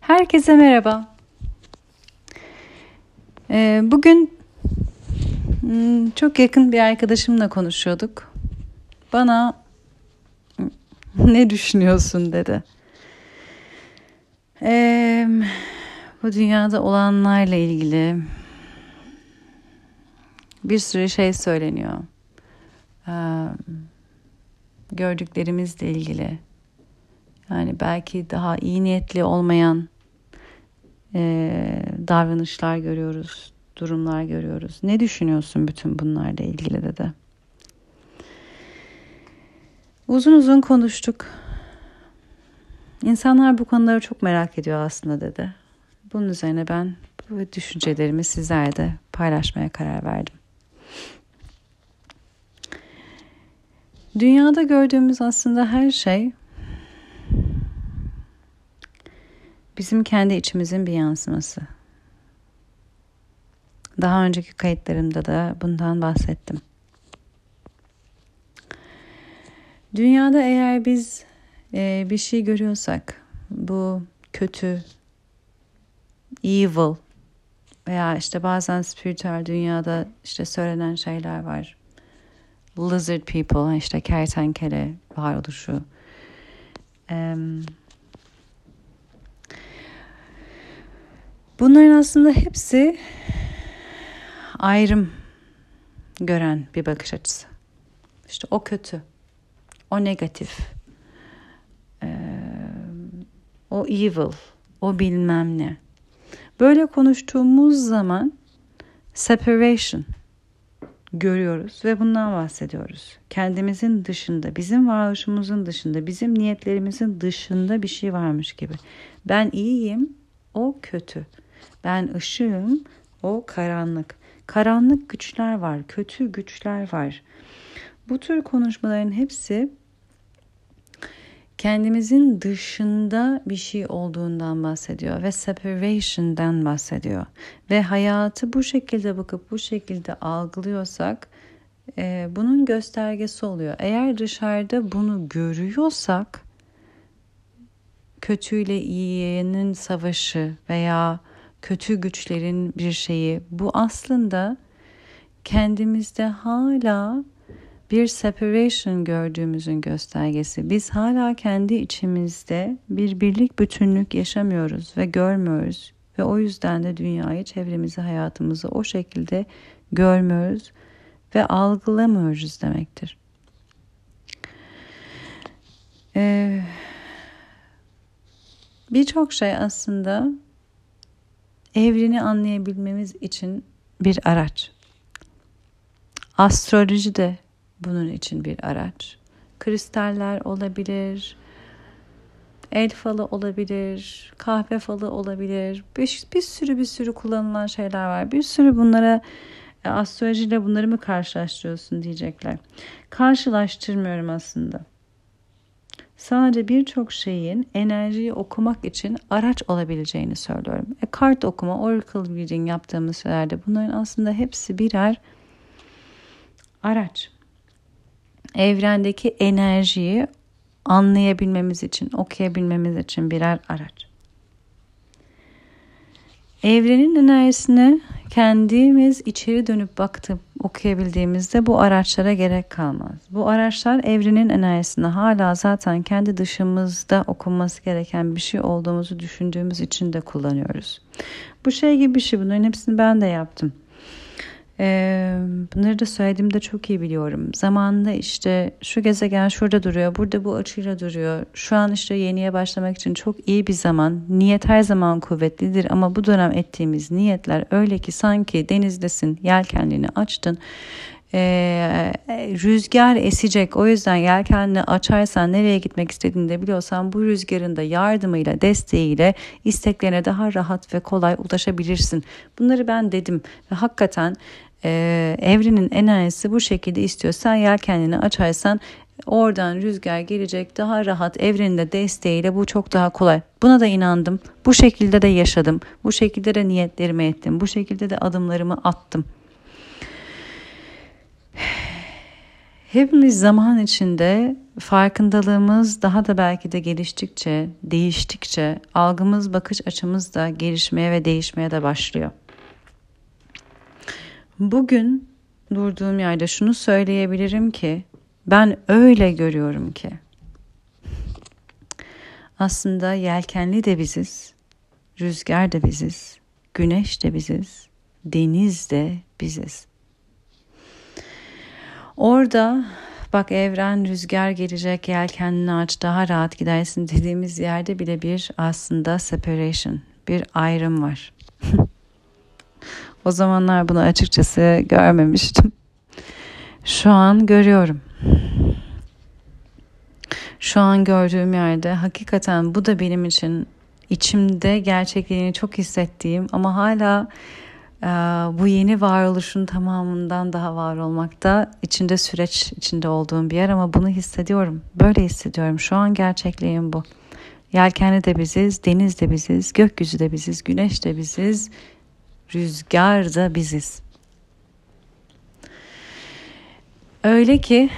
Herkese merhaba. Ee, bugün hmm, çok yakın bir arkadaşımla konuşuyorduk. Bana ne düşünüyorsun dedi. Ee, bu dünyada olanlarla ilgili bir sürü şey söyleniyor. Ee, gördüklerimizle ilgili. Yani belki daha iyi niyetli olmayan e, davranışlar görüyoruz, durumlar görüyoruz. Ne düşünüyorsun bütün bunlarla ilgili dedi. Uzun uzun konuştuk. İnsanlar bu konuları çok merak ediyor aslında dedi. Bunun üzerine ben bu düşüncelerimi sizlerle paylaşmaya karar verdim. Dünyada gördüğümüz aslında her şey bizim kendi içimizin bir yansıması. Daha önceki kayıtlarımda da bundan bahsettim. Dünyada eğer biz e, bir şey görüyorsak, bu kötü, evil veya işte bazen spiritüel dünyada işte söylenen şeyler var. Lizard people, işte kertenkele varoluşu. Um, Bunların aslında hepsi ayrım gören bir bakış açısı. İşte o kötü, o negatif, o evil, o bilmem ne. Böyle konuştuğumuz zaman separation görüyoruz ve bundan bahsediyoruz. Kendimizin dışında, bizim varoluşumuzun dışında, bizim niyetlerimizin dışında bir şey varmış gibi. Ben iyiyim, o kötü. Ben ışığım, o karanlık. Karanlık güçler var, kötü güçler var. Bu tür konuşmaların hepsi kendimizin dışında bir şey olduğundan bahsediyor ve separation'dan bahsediyor. Ve hayatı bu şekilde bakıp bu şekilde algılıyorsak e, bunun göstergesi oluyor. Eğer dışarıda bunu görüyorsak kötüyle iyinin savaşı veya kötü güçlerin bir şeyi. Bu aslında kendimizde hala bir separation gördüğümüzün göstergesi. Biz hala kendi içimizde bir birlik bütünlük yaşamıyoruz ve görmüyoruz ve o yüzden de dünyayı, çevremizi, hayatımızı o şekilde görmüyoruz ve algılamıyoruz demektir. Ee, Birçok şey aslında evreni anlayabilmemiz için bir araç. Astroloji de bunun için bir araç. Kristaller olabilir, el falı olabilir, kahve falı olabilir. Bir, bir sürü bir sürü kullanılan şeyler var. Bir sürü bunlara e, astrolojiyle bunları mı karşılaştırıyorsun diyecekler. Karşılaştırmıyorum aslında sadece birçok şeyin enerjiyi okumak için araç olabileceğini söylüyorum. E, kart okuma, oracle reading yaptığımız şeylerde bunların aslında hepsi birer araç. Evrendeki enerjiyi anlayabilmemiz için, okuyabilmemiz için birer araç. Evrenin enerjisine kendimiz içeri dönüp baktıp okuyabildiğimizde bu araçlara gerek kalmaz. Bu araçlar evrenin enerjisini hala zaten kendi dışımızda okunması gereken bir şey olduğumuzu düşündüğümüz için de kullanıyoruz. Bu şey gibi bir şey bunların hepsini ben de yaptım. Ee, bunları da söylediğimde çok iyi biliyorum. Zamanında işte şu gezegen şurada duruyor, burada bu açıyla duruyor. Şu an işte yeniye başlamak için çok iyi bir zaman. Niyet her zaman kuvvetlidir ama bu dönem ettiğimiz niyetler öyle ki sanki denizdesin, yelkenliğini açtın. Ee, rüzgar esecek o yüzden yelkenini açarsan nereye gitmek istediğini de biliyorsan bu rüzgarın da yardımıyla desteğiyle isteklerine daha rahat ve kolay ulaşabilirsin. Bunları ben dedim ve hakikaten e, evrenin enerjisi bu şekilde istiyor. Sen yelkenini açarsan oradan rüzgar gelecek daha rahat evrenin de desteğiyle bu çok daha kolay. Buna da inandım. Bu şekilde de yaşadım. Bu şekilde de niyetlerimi ettim. Bu şekilde de adımlarımı attım. Hepimiz zaman içinde farkındalığımız daha da belki de geliştikçe, değiştikçe algımız, bakış açımız da gelişmeye ve değişmeye de başlıyor. Bugün durduğum yerde şunu söyleyebilirim ki ben öyle görüyorum ki aslında yelkenli de biziz, rüzgar da biziz, güneş de biziz, deniz de biziz. Orada bak evren rüzgar gelecek yelkenli aç daha rahat gidersin dediğimiz yerde bile bir aslında separation bir ayrım var. O zamanlar bunu açıkçası görmemiştim. Şu an görüyorum. Şu an gördüğüm yerde hakikaten bu da benim için içimde gerçekliğini çok hissettiğim ama hala ee, bu yeni varoluşun tamamından daha var olmakta içinde süreç içinde olduğum bir yer ama bunu hissediyorum. Böyle hissediyorum. Şu an gerçekliğim bu. Yelkenli de biziz, deniz de biziz, gökyüzü de biziz, güneş de biziz, rüzgar da biziz. Öyle ki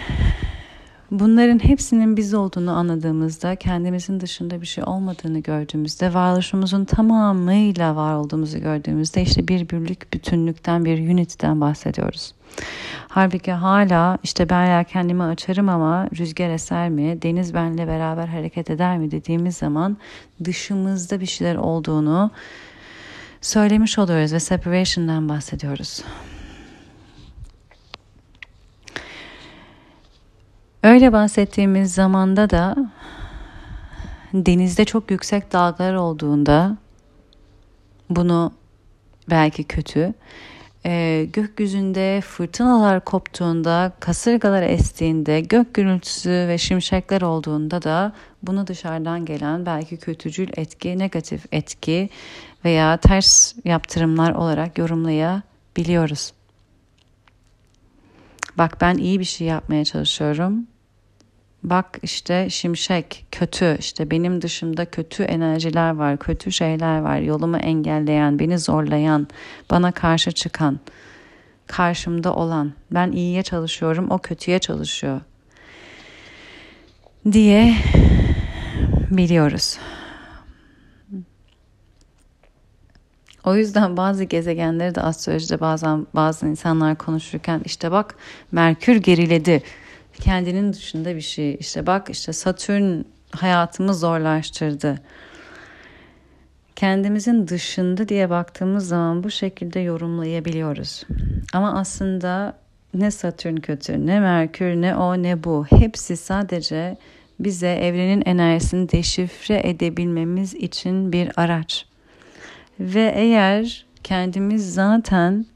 Bunların hepsinin biz olduğunu anladığımızda, kendimizin dışında bir şey olmadığını gördüğümüzde, varoluşumuzun tamamıyla var olduğumuzu gördüğümüzde işte bir birlik, bütünlükten, bir unity'den bahsediyoruz. Halbuki hala işte ben ya kendimi açarım ama rüzgar eser mi, deniz benle beraber hareket eder mi dediğimiz zaman dışımızda bir şeyler olduğunu söylemiş oluyoruz ve separation'dan bahsediyoruz. Öyle bahsettiğimiz zamanda da denizde çok yüksek dalgalar olduğunda bunu belki kötü e, gökyüzünde fırtınalar koptuğunda, kasırgalar estiğinde, gök gürültüsü ve şimşekler olduğunda da bunu dışarıdan gelen belki kötücül etki, negatif etki veya ters yaptırımlar olarak yorumlayabiliyoruz. Bak ben iyi bir şey yapmaya çalışıyorum bak işte şimşek kötü. İşte benim dışımda kötü enerjiler var kötü şeyler var. Yolumu engelleyen beni zorlayan bana karşı çıkan karşımda olan. Ben iyiye çalışıyorum o kötüye çalışıyor diye biliyoruz. O yüzden bazı gezegenleri de astrolojide bazen bazı insanlar konuşurken işte bak Merkür geriledi kendinin dışında bir şey. İşte bak işte Satürn hayatımı zorlaştırdı. Kendimizin dışında diye baktığımız zaman bu şekilde yorumlayabiliyoruz. Ama aslında ne Satürn kötü, ne Merkür, ne o, ne bu. Hepsi sadece bize evrenin enerjisini deşifre edebilmemiz için bir araç. Ve eğer kendimiz zaten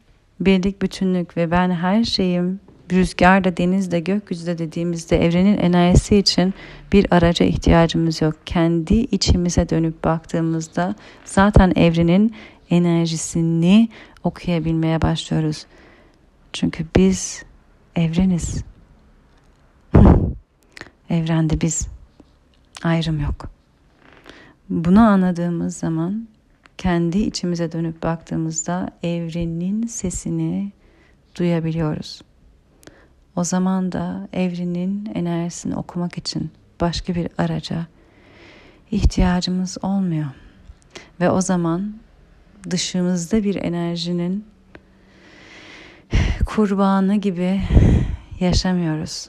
birlik, bütünlük ve ben her şeyim rüzgarda, denizde, gökyüzüde dediğimizde evrenin enerjisi için bir araca ihtiyacımız yok. Kendi içimize dönüp baktığımızda zaten evrenin enerjisini okuyabilmeye başlıyoruz. Çünkü biz evreniz. Evrende biz. Ayrım yok. Bunu anladığımız zaman kendi içimize dönüp baktığımızda evrenin sesini duyabiliyoruz. O zaman da evrenin enerjisini okumak için başka bir araca ihtiyacımız olmuyor. Ve o zaman dışımızda bir enerjinin kurbanı gibi yaşamıyoruz.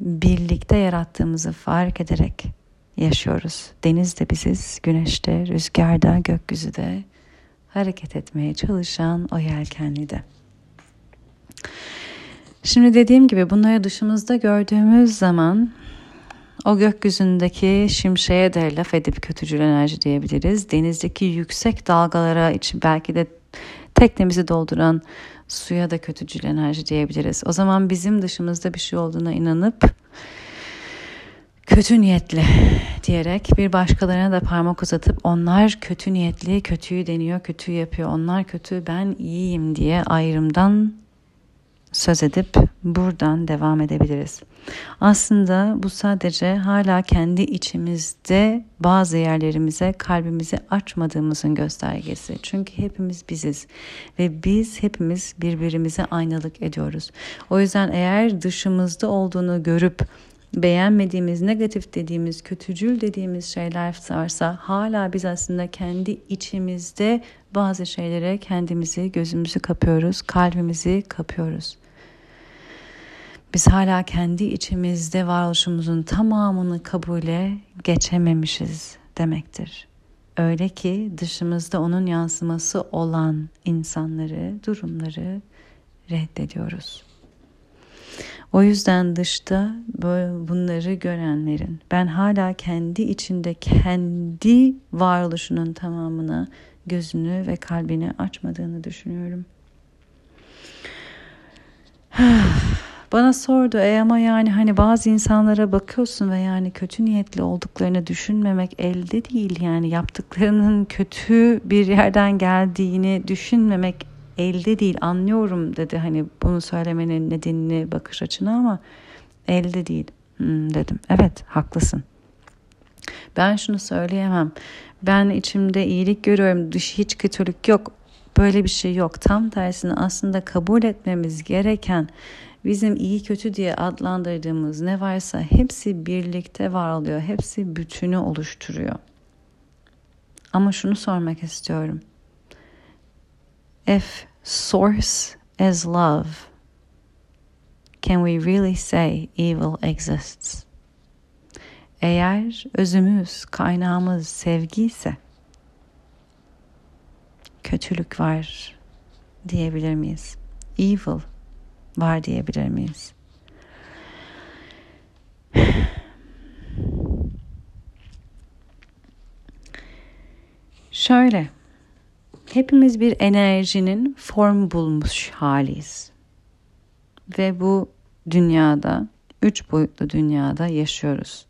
Birlikte yarattığımızı fark ederek yaşıyoruz. Denizde biziz, güneşte, rüzgarda, gökyüzüde hareket etmeye çalışan o yelkenli de. Şimdi dediğim gibi bunları dışımızda gördüğümüz zaman o gökyüzündeki şimşeye de laf edip kötücül enerji diyebiliriz. Denizdeki yüksek dalgalara için belki de teknemizi dolduran suya da kötücül enerji diyebiliriz. O zaman bizim dışımızda bir şey olduğuna inanıp kötü niyetli diyerek bir başkalarına da parmak uzatıp onlar kötü niyetli, kötüyü deniyor, kötüyü yapıyor. Onlar kötü, ben iyiyim diye ayrımdan söz edip buradan devam edebiliriz. Aslında bu sadece hala kendi içimizde bazı yerlerimize kalbimizi açmadığımızın göstergesi. Çünkü hepimiz biziz ve biz hepimiz birbirimize aynalık ediyoruz. O yüzden eğer dışımızda olduğunu görüp beğenmediğimiz, negatif dediğimiz, kötücül dediğimiz şeyler varsa hala biz aslında kendi içimizde bazı şeylere kendimizi, gözümüzü kapıyoruz, kalbimizi kapıyoruz. Biz hala kendi içimizde varoluşumuzun tamamını kabule geçememişiz demektir. Öyle ki dışımızda onun yansıması olan insanları, durumları reddediyoruz. O yüzden dışta bunları görenlerin ben hala kendi içinde kendi varoluşunun tamamına gözünü ve kalbini açmadığını düşünüyorum. Bana sordu e ama yani hani bazı insanlara bakıyorsun ve yani kötü niyetli olduklarını düşünmemek elde değil yani yaptıklarının kötü bir yerden geldiğini düşünmemek elde değil anlıyorum dedi hani bunu söylemenin nedenini bakış açını ama elde değil hmm, dedim evet haklısın ben şunu söyleyemem ben içimde iyilik görüyorum dış hiç kötülük yok böyle bir şey yok tam tersine aslında kabul etmemiz gereken bizim iyi kötü diye adlandırdığımız ne varsa hepsi birlikte var oluyor. Hepsi bütünü oluşturuyor. Ama şunu sormak istiyorum. If source is love, can we really say evil exists? Eğer özümüz, kaynağımız sevgi ise kötülük var diyebilir miyiz? Evil var diyebilir miyiz? Şöyle, hepimiz bir enerjinin form bulmuş haliyiz. Ve bu dünyada, üç boyutlu dünyada yaşıyoruz.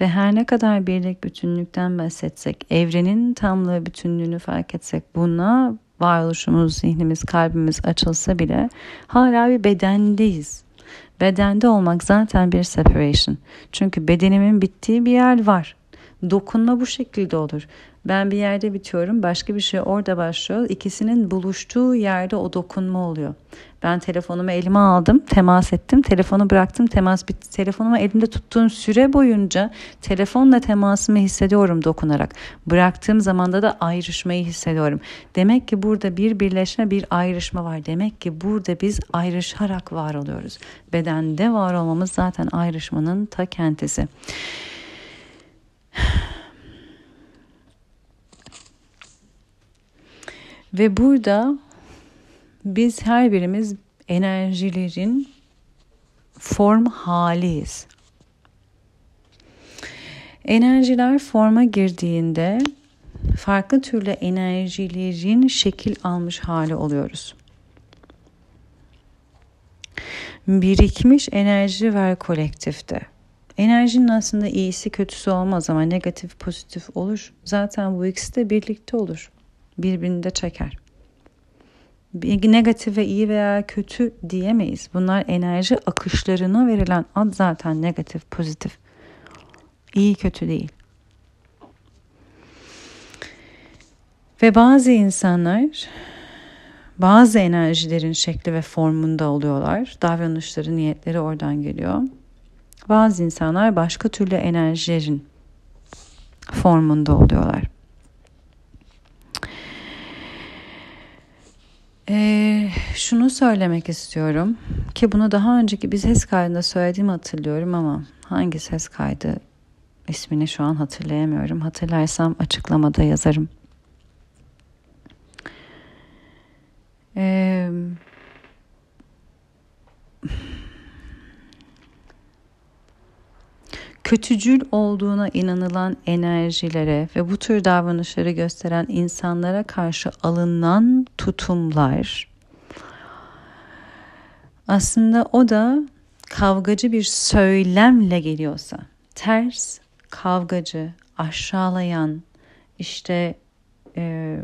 Ve her ne kadar birlik bütünlükten bahsetsek, evrenin tamlığı bütünlüğünü fark etsek buna varoluşumuz, zihnimiz, kalbimiz açılsa bile hala bir bedendeyiz. Bedende olmak zaten bir separation. Çünkü bedenimin bittiği bir yer var. Dokunma bu şekilde olur. Ben bir yerde bitiyorum, başka bir şey orada başlıyor. İkisinin buluştuğu yerde o dokunma oluyor. Ben telefonumu elime aldım, temas ettim, telefonu bıraktım, temas bitti. Telefonumu elimde tuttuğum süre boyunca telefonla temasımı hissediyorum dokunarak. Bıraktığım zamanda da ayrışmayı hissediyorum. Demek ki burada bir birleşme, bir ayrışma var. Demek ki burada biz ayrışarak var oluyoruz. Bedende var olmamız zaten ayrışmanın ta kendisi. Ve burada biz her birimiz enerjilerin form haliyiz. Enerjiler forma girdiğinde farklı türlü enerjilerin şekil almış hali oluyoruz. Birikmiş enerji var kolektifte. Enerjinin aslında iyisi kötüsü olmaz ama negatif pozitif olur. Zaten bu ikisi de birlikte olur birbirini de çeker. Negatif ve iyi veya kötü diyemeyiz. Bunlar enerji akışlarına verilen ad zaten negatif, pozitif. İyi kötü değil. Ve bazı insanlar bazı enerjilerin şekli ve formunda oluyorlar. Davranışları, niyetleri oradan geliyor. Bazı insanlar başka türlü enerjilerin formunda oluyorlar. Ee, şunu söylemek istiyorum ki bunu daha önceki bir ses kaydında söylediğimi hatırlıyorum ama hangi ses kaydı ismini şu an hatırlayamıyorum. Hatırlarsam açıklamada yazarım. Ee, kötücül olduğuna inanılan enerjilere ve bu tür davranışları gösteren insanlara karşı alınan tutumlar aslında o da kavgacı bir söylemle geliyorsa ters, kavgacı, aşağılayan, işte e,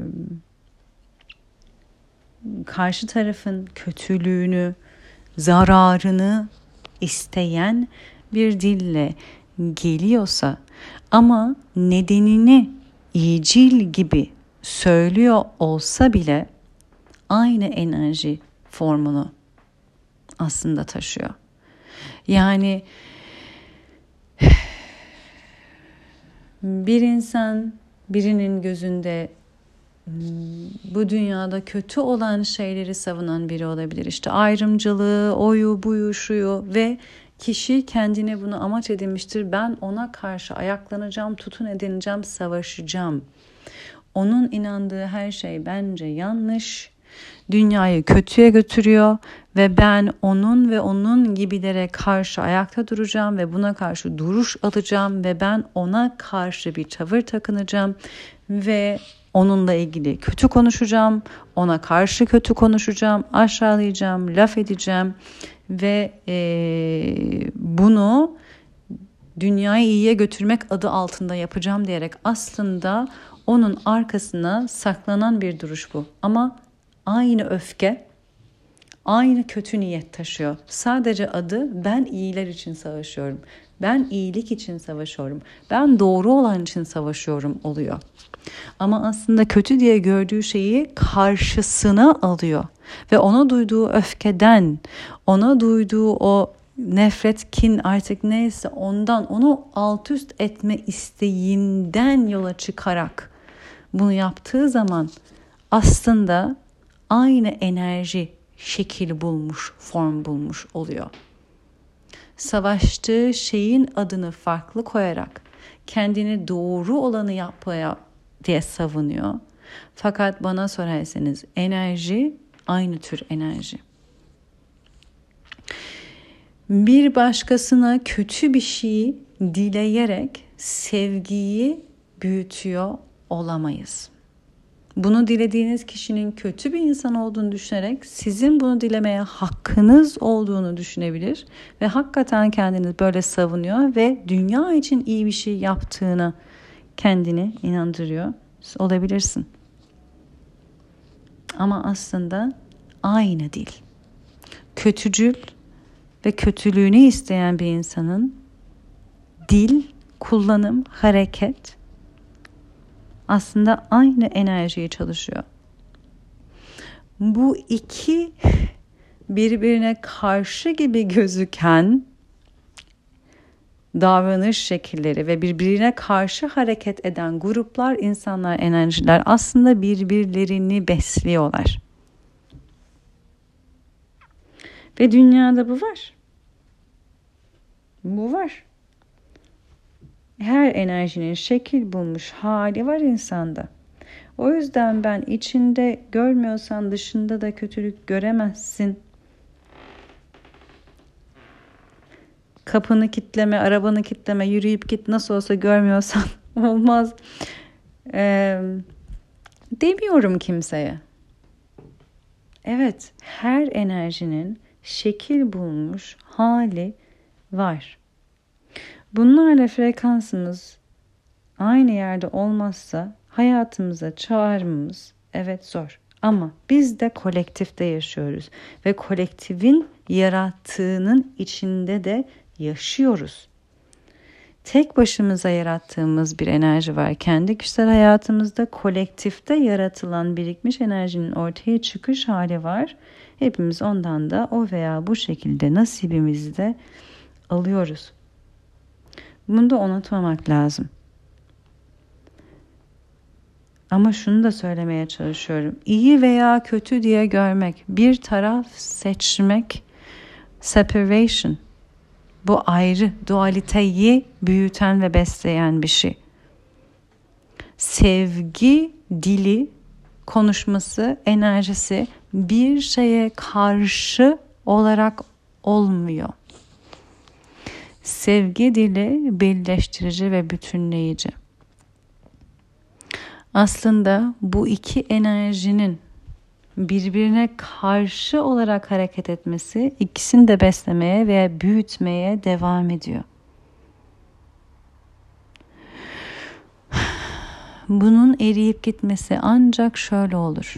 karşı tarafın kötülüğünü, zararını isteyen bir dille geliyorsa ama nedenini iyicil gibi söylüyor olsa bile aynı enerji formunu aslında taşıyor. Yani Bir insan birinin gözünde hmm, bu dünyada kötü olan şeyleri savunan biri olabilir. İşte ayrımcılığı, oyu, buyu, şuyu ve kişi kendine bunu amaç edinmiştir. Ben ona karşı ayaklanacağım, tutun edineceğim, savaşacağım. Onun inandığı her şey bence yanlış. Dünyayı kötüye götürüyor ve ben onun ve onun gibilere karşı ayakta duracağım ve buna karşı duruş alacağım ve ben ona karşı bir tavır takınacağım ve onunla ilgili kötü konuşacağım, ona karşı kötü konuşacağım, aşağılayacağım, laf edeceğim ve e, bunu dünyayı iyiye götürmek adı altında yapacağım diyerek aslında onun arkasına saklanan bir duruş bu. Ama aynı öfke, aynı kötü niyet taşıyor. Sadece adı ben iyiler için savaşıyorum. Ben iyilik için savaşıyorum. Ben doğru olan için savaşıyorum oluyor. Ama aslında kötü diye gördüğü şeyi karşısına alıyor ve ona duyduğu öfkeden, ona duyduğu o nefret, kin artık neyse ondan onu alt üst etme isteğinden yola çıkarak bunu yaptığı zaman aslında aynı enerji şekil bulmuş, form bulmuş oluyor. Savaştığı şeyin adını farklı koyarak kendini doğru olanı yapmaya diye savunuyor. Fakat bana sorarsanız enerji aynı tür enerji. Bir başkasına kötü bir şeyi dileyerek sevgiyi büyütüyor olamayız. Bunu dilediğiniz kişinin kötü bir insan olduğunu düşünerek sizin bunu dilemeye hakkınız olduğunu düşünebilir ve hakikaten kendini böyle savunuyor ve dünya için iyi bir şey yaptığını kendini inandırıyor olabilirsin. Ama aslında aynı değil. Kötücül ve kötülüğünü isteyen bir insanın dil, kullanım, hareket aslında aynı enerjiyi çalışıyor. Bu iki birbirine karşı gibi gözüken davranış şekilleri ve birbirine karşı hareket eden gruplar, insanlar, enerjiler aslında birbirlerini besliyorlar. Ve dünyada bu var. Bu var. Her enerjinin şekil bulmuş hali var insanda. O yüzden ben içinde görmüyorsan dışında da kötülük göremezsin kapını kitleme, arabanı kitleme, yürüyüp git nasıl olsa görmüyorsan olmaz ee, demiyorum kimseye. Evet, her enerjinin şekil bulmuş hali var. Bunlarla frekansımız aynı yerde olmazsa hayatımıza çağırmamız evet zor. Ama biz de kolektifte yaşıyoruz ve kolektifin yarattığının içinde de yaşıyoruz. Tek başımıza yarattığımız bir enerji var. Kendi kişisel hayatımızda kolektifte yaratılan birikmiş enerjinin ortaya çıkış hali var. Hepimiz ondan da o veya bu şekilde nasibimizi de alıyoruz. Bunu da unutmamak lazım. Ama şunu da söylemeye çalışıyorum. İyi veya kötü diye görmek, bir taraf seçmek, separation bu ayrı dualiteyi büyüten ve besleyen bir şey. Sevgi dili, konuşması, enerjisi bir şeye karşı olarak olmuyor. Sevgi dili birleştirici ve bütünleyici. Aslında bu iki enerjinin birbirine karşı olarak hareket etmesi ikisini de beslemeye veya büyütmeye devam ediyor. Bunun eriyip gitmesi ancak şöyle olur.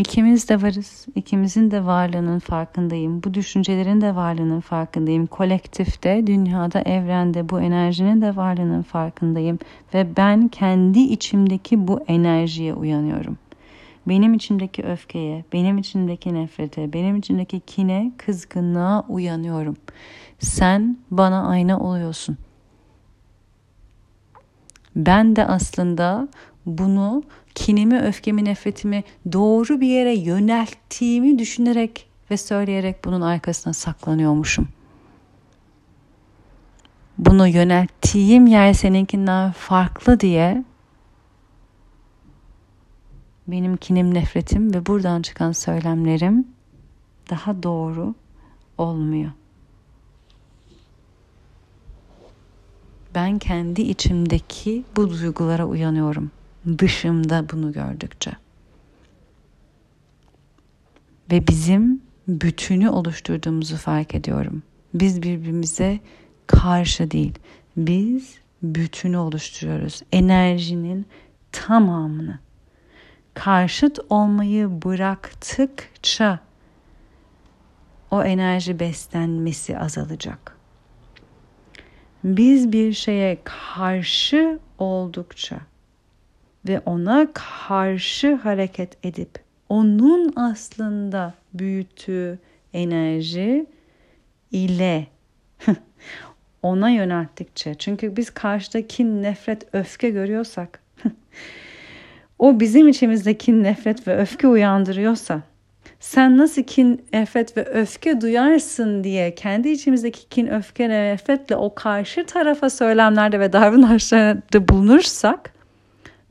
İkimiz de varız. İkimizin de varlığının farkındayım. Bu düşüncelerin de varlığının farkındayım. Kolektifte, dünyada, evrende bu enerjinin de varlığının farkındayım. Ve ben kendi içimdeki bu enerjiye uyanıyorum. benim içimdeki öfkeye, benim içimdeki nefrete, benim içimdeki kine, kızgınlığa uyanıyorum. Sen bana ayna oluyorsun. Ben de aslında bunu kinimi, öfkemi, nefretimi doğru bir yere yönelttiğimi düşünerek ve söyleyerek bunun arkasına saklanıyormuşum. Bunu yönelttiğim yer seninkinden farklı diye benim kinim, nefretim ve buradan çıkan söylemlerim daha doğru olmuyor. Ben kendi içimdeki bu duygulara uyanıyorum. Dışımda bunu gördükçe. Ve bizim bütünü oluşturduğumuzu fark ediyorum. Biz birbirimize karşı değil. Biz bütünü oluşturuyoruz. Enerjinin tamamını. Karşıt olmayı bıraktıkça o enerji beslenmesi azalacak. Biz bir şeye karşı oldukça ve ona karşı hareket edip onun aslında büyüttüğü enerji ile ona yönelttikçe çünkü biz karşıda kin, nefret, öfke görüyorsak o bizim içimizdeki nefret ve öfke uyandırıyorsa sen nasıl kin, nefret ve öfke duyarsın diye kendi içimizdeki kin, öfke nefretle o karşı tarafa söylemlerde ve davranışlarda bulunursak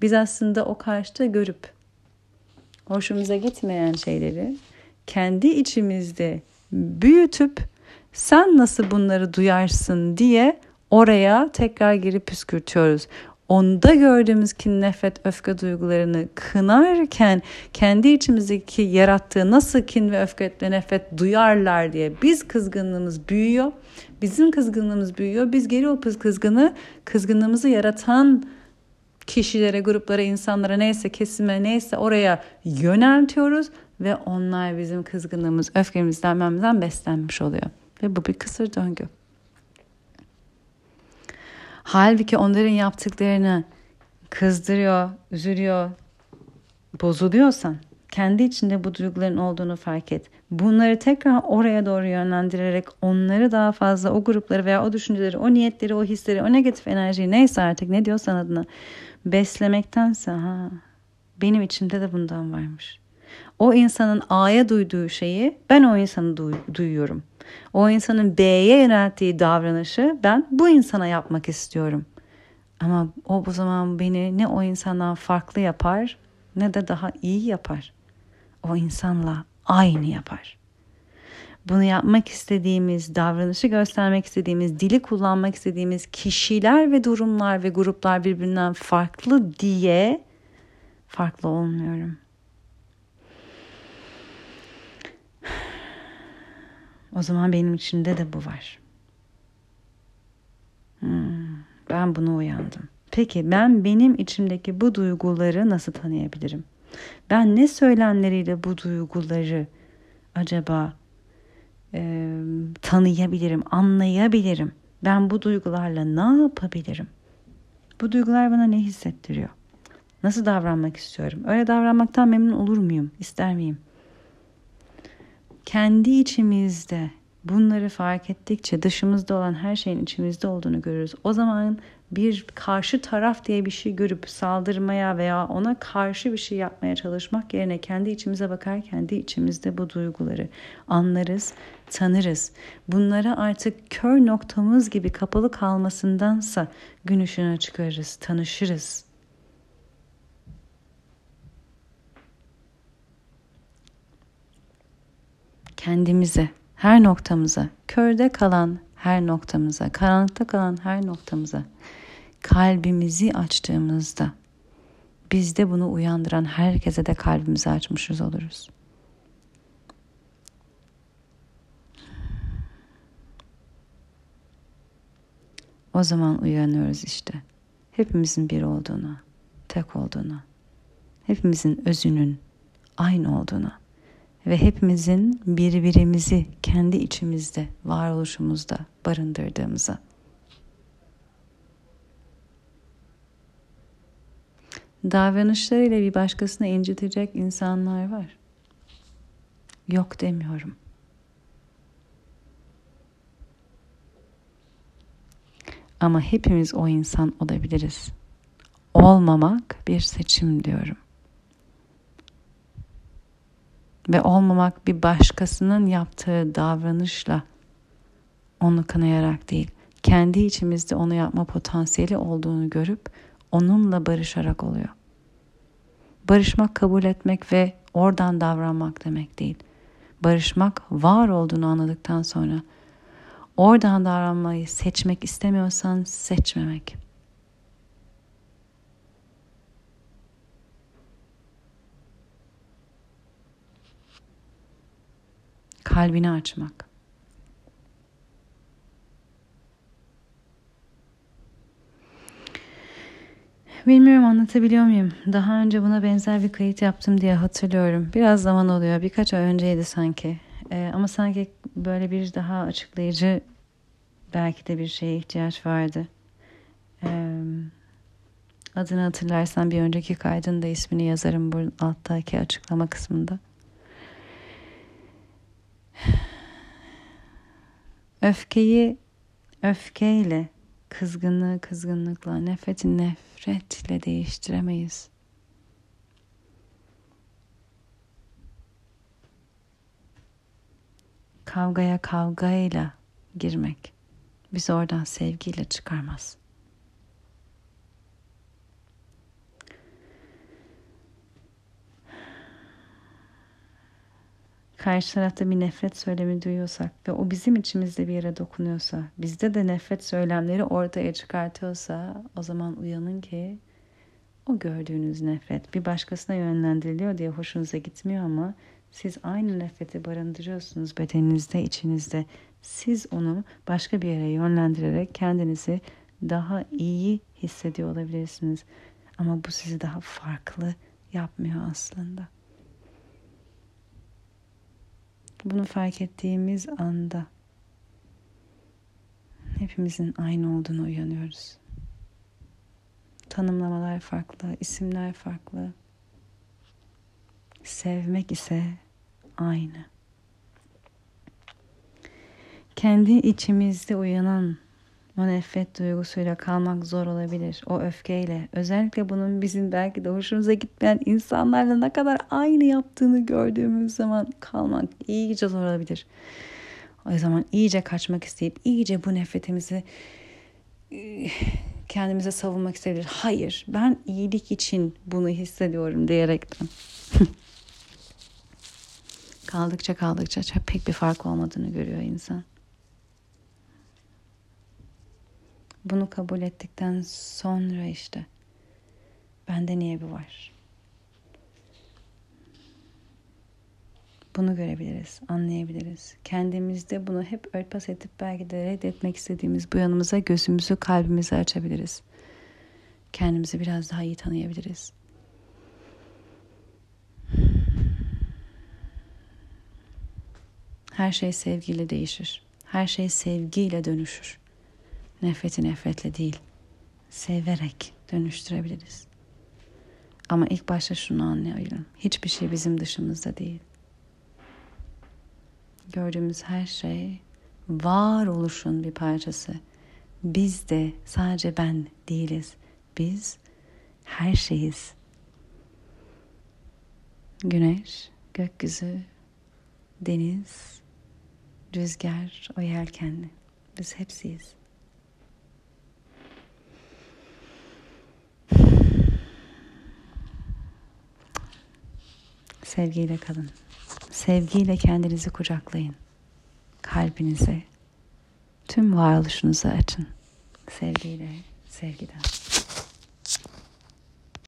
biz aslında o karşıda görüp hoşumuza gitmeyen şeyleri kendi içimizde büyütüp sen nasıl bunları duyarsın diye oraya tekrar girip püskürtüyoruz. Onda gördüğümüz kin, nefret, öfke duygularını kınarken kendi içimizdeki yarattığı nasıl kin ve öfke ve nefret duyarlar diye biz kızgınlığımız büyüyor. Bizim kızgınlığımız büyüyor. Biz geri o kızgını, kızgınlığımızı yaratan kişilere, gruplara, insanlara neyse kesime neyse oraya yöneltiyoruz ve onlar bizim kızgınlığımız, öfkemizden, memden beslenmiş oluyor. Ve bu bir kısır döngü. Halbuki onların yaptıklarını kızdırıyor, üzülüyor, bozuluyorsan kendi içinde bu duyguların olduğunu fark et. Bunları tekrar oraya doğru yönlendirerek onları daha fazla o grupları veya o düşünceleri, o niyetleri, o hisleri, o negatif enerjiyi neyse artık ne diyorsan adına beslemektense ha benim içimde de bundan varmış. O insanın A'ya duyduğu şeyi ben o insanı duy- duyuyorum. O insanın B'ye yönelttiği davranışı ben bu insana yapmak istiyorum. Ama o bu zaman beni ne o insandan farklı yapar ne de daha iyi yapar. O insanla aynı yapar. Bunu yapmak istediğimiz, davranışı göstermek istediğimiz, dili kullanmak istediğimiz kişiler ve durumlar ve gruplar birbirinden farklı diye farklı olmuyorum. O zaman benim içimde de bu var. Hmm, ben bunu uyandım. Peki ben benim içimdeki bu duyguları nasıl tanıyabilirim? Ben ne söylemleriyle bu duyguları acaba e, tanıyabilirim, anlayabilirim? Ben bu duygularla ne yapabilirim? Bu duygular bana ne hissettiriyor? Nasıl davranmak istiyorum? Öyle davranmaktan memnun olur muyum? İster miyim? kendi içimizde bunları fark ettikçe dışımızda olan her şeyin içimizde olduğunu görürüz. O zaman bir karşı taraf diye bir şey görüp saldırmaya veya ona karşı bir şey yapmaya çalışmak yerine kendi içimize bakar, kendi içimizde bu duyguları anlarız, tanırız. Bunlara artık kör noktamız gibi kapalı kalmasındansa gün ışığına çıkarız, tanışırız. kendimize, her noktamıza, körde kalan her noktamıza, karanlıkta kalan her noktamıza kalbimizi açtığımızda bizde bunu uyandıran herkese de kalbimizi açmışız oluruz. O zaman uyanıyoruz işte. Hepimizin bir olduğunu, tek olduğunu, hepimizin özünün aynı olduğunu ve hepimizin birbirimizi kendi içimizde, varoluşumuzda barındırdığımızı. Davranışlarıyla bir başkasını incitecek insanlar var. Yok demiyorum. Ama hepimiz o insan olabiliriz. Olmamak bir seçim diyorum. Ve olmamak bir başkasının yaptığı davranışla onu kınayarak değil, kendi içimizde onu yapma potansiyeli olduğunu görüp onunla barışarak oluyor. Barışmak kabul etmek ve oradan davranmak demek değil. Barışmak var olduğunu anladıktan sonra oradan davranmayı seçmek istemiyorsan seçmemek. Kalbini açmak. Bilmiyorum anlatabiliyor muyum? Daha önce buna benzer bir kayıt yaptım diye hatırlıyorum. Biraz zaman oluyor. Birkaç ay önceydi sanki. Ee, ama sanki böyle bir daha açıklayıcı belki de bir şeye ihtiyaç vardı. Ee, adını hatırlarsan bir önceki kaydın da ismini yazarım bu alttaki açıklama kısmında. Öfkeyi öfkeyle Kızgınlığı kızgınlıkla, nefreti nefretle değiştiremeyiz. Kavgaya kavgayla girmek bizi oradan sevgiyle çıkarmaz. Karşı tarafta bir nefret söylemi duyuyorsak ve o bizim içimizde bir yere dokunuyorsa, bizde de nefret söylemleri ortaya çıkartıyorsa o zaman uyanın ki o gördüğünüz nefret bir başkasına yönlendiriliyor diye hoşunuza gitmiyor ama siz aynı nefreti barındırıyorsunuz bedeninizde, içinizde. Siz onu başka bir yere yönlendirerek kendinizi daha iyi hissediyor olabilirsiniz. Ama bu sizi daha farklı yapmıyor aslında. Bunu fark ettiğimiz anda hepimizin aynı olduğunu uyanıyoruz. Tanımlamalar farklı, isimler farklı. Sevmek ise aynı. Kendi içimizde uyanan o nefret duygusuyla kalmak zor olabilir. O öfkeyle. Özellikle bunun bizim belki de hoşumuza gitmeyen insanlarla ne kadar aynı yaptığını gördüğümüz zaman kalmak iyice zor olabilir. O zaman iyice kaçmak isteyip iyice bu nefretimizi kendimize savunmak isteyebilir. Hayır ben iyilik için bunu hissediyorum diyerekten. kaldıkça kaldıkça pek bir fark olmadığını görüyor insan. Bunu kabul ettikten sonra işte bende niye bu var? Bunu görebiliriz, anlayabiliriz. Kendimizde bunu hep örtbas edip belki de reddetmek istediğimiz bu yanımıza gözümüzü, kalbimizi açabiliriz. Kendimizi biraz daha iyi tanıyabiliriz. Her şey sevgiyle değişir. Her şey sevgiyle dönüşür. Nefreti nefretle değil, severek dönüştürebiliriz. Ama ilk başta şunu anlayalım. Hiçbir şey bizim dışımızda değil. Gördüğümüz her şey varoluşun bir parçası. Biz de sadece ben değiliz. Biz her şeyiz. Güneş, gökyüzü, deniz, rüzgar, o yelkenli. Biz hepsiyiz. Sevgiyle kalın. Sevgiyle kendinizi kucaklayın. Kalbinize, tüm varoluşunuzu açın. Sevgiyle, sevgiden.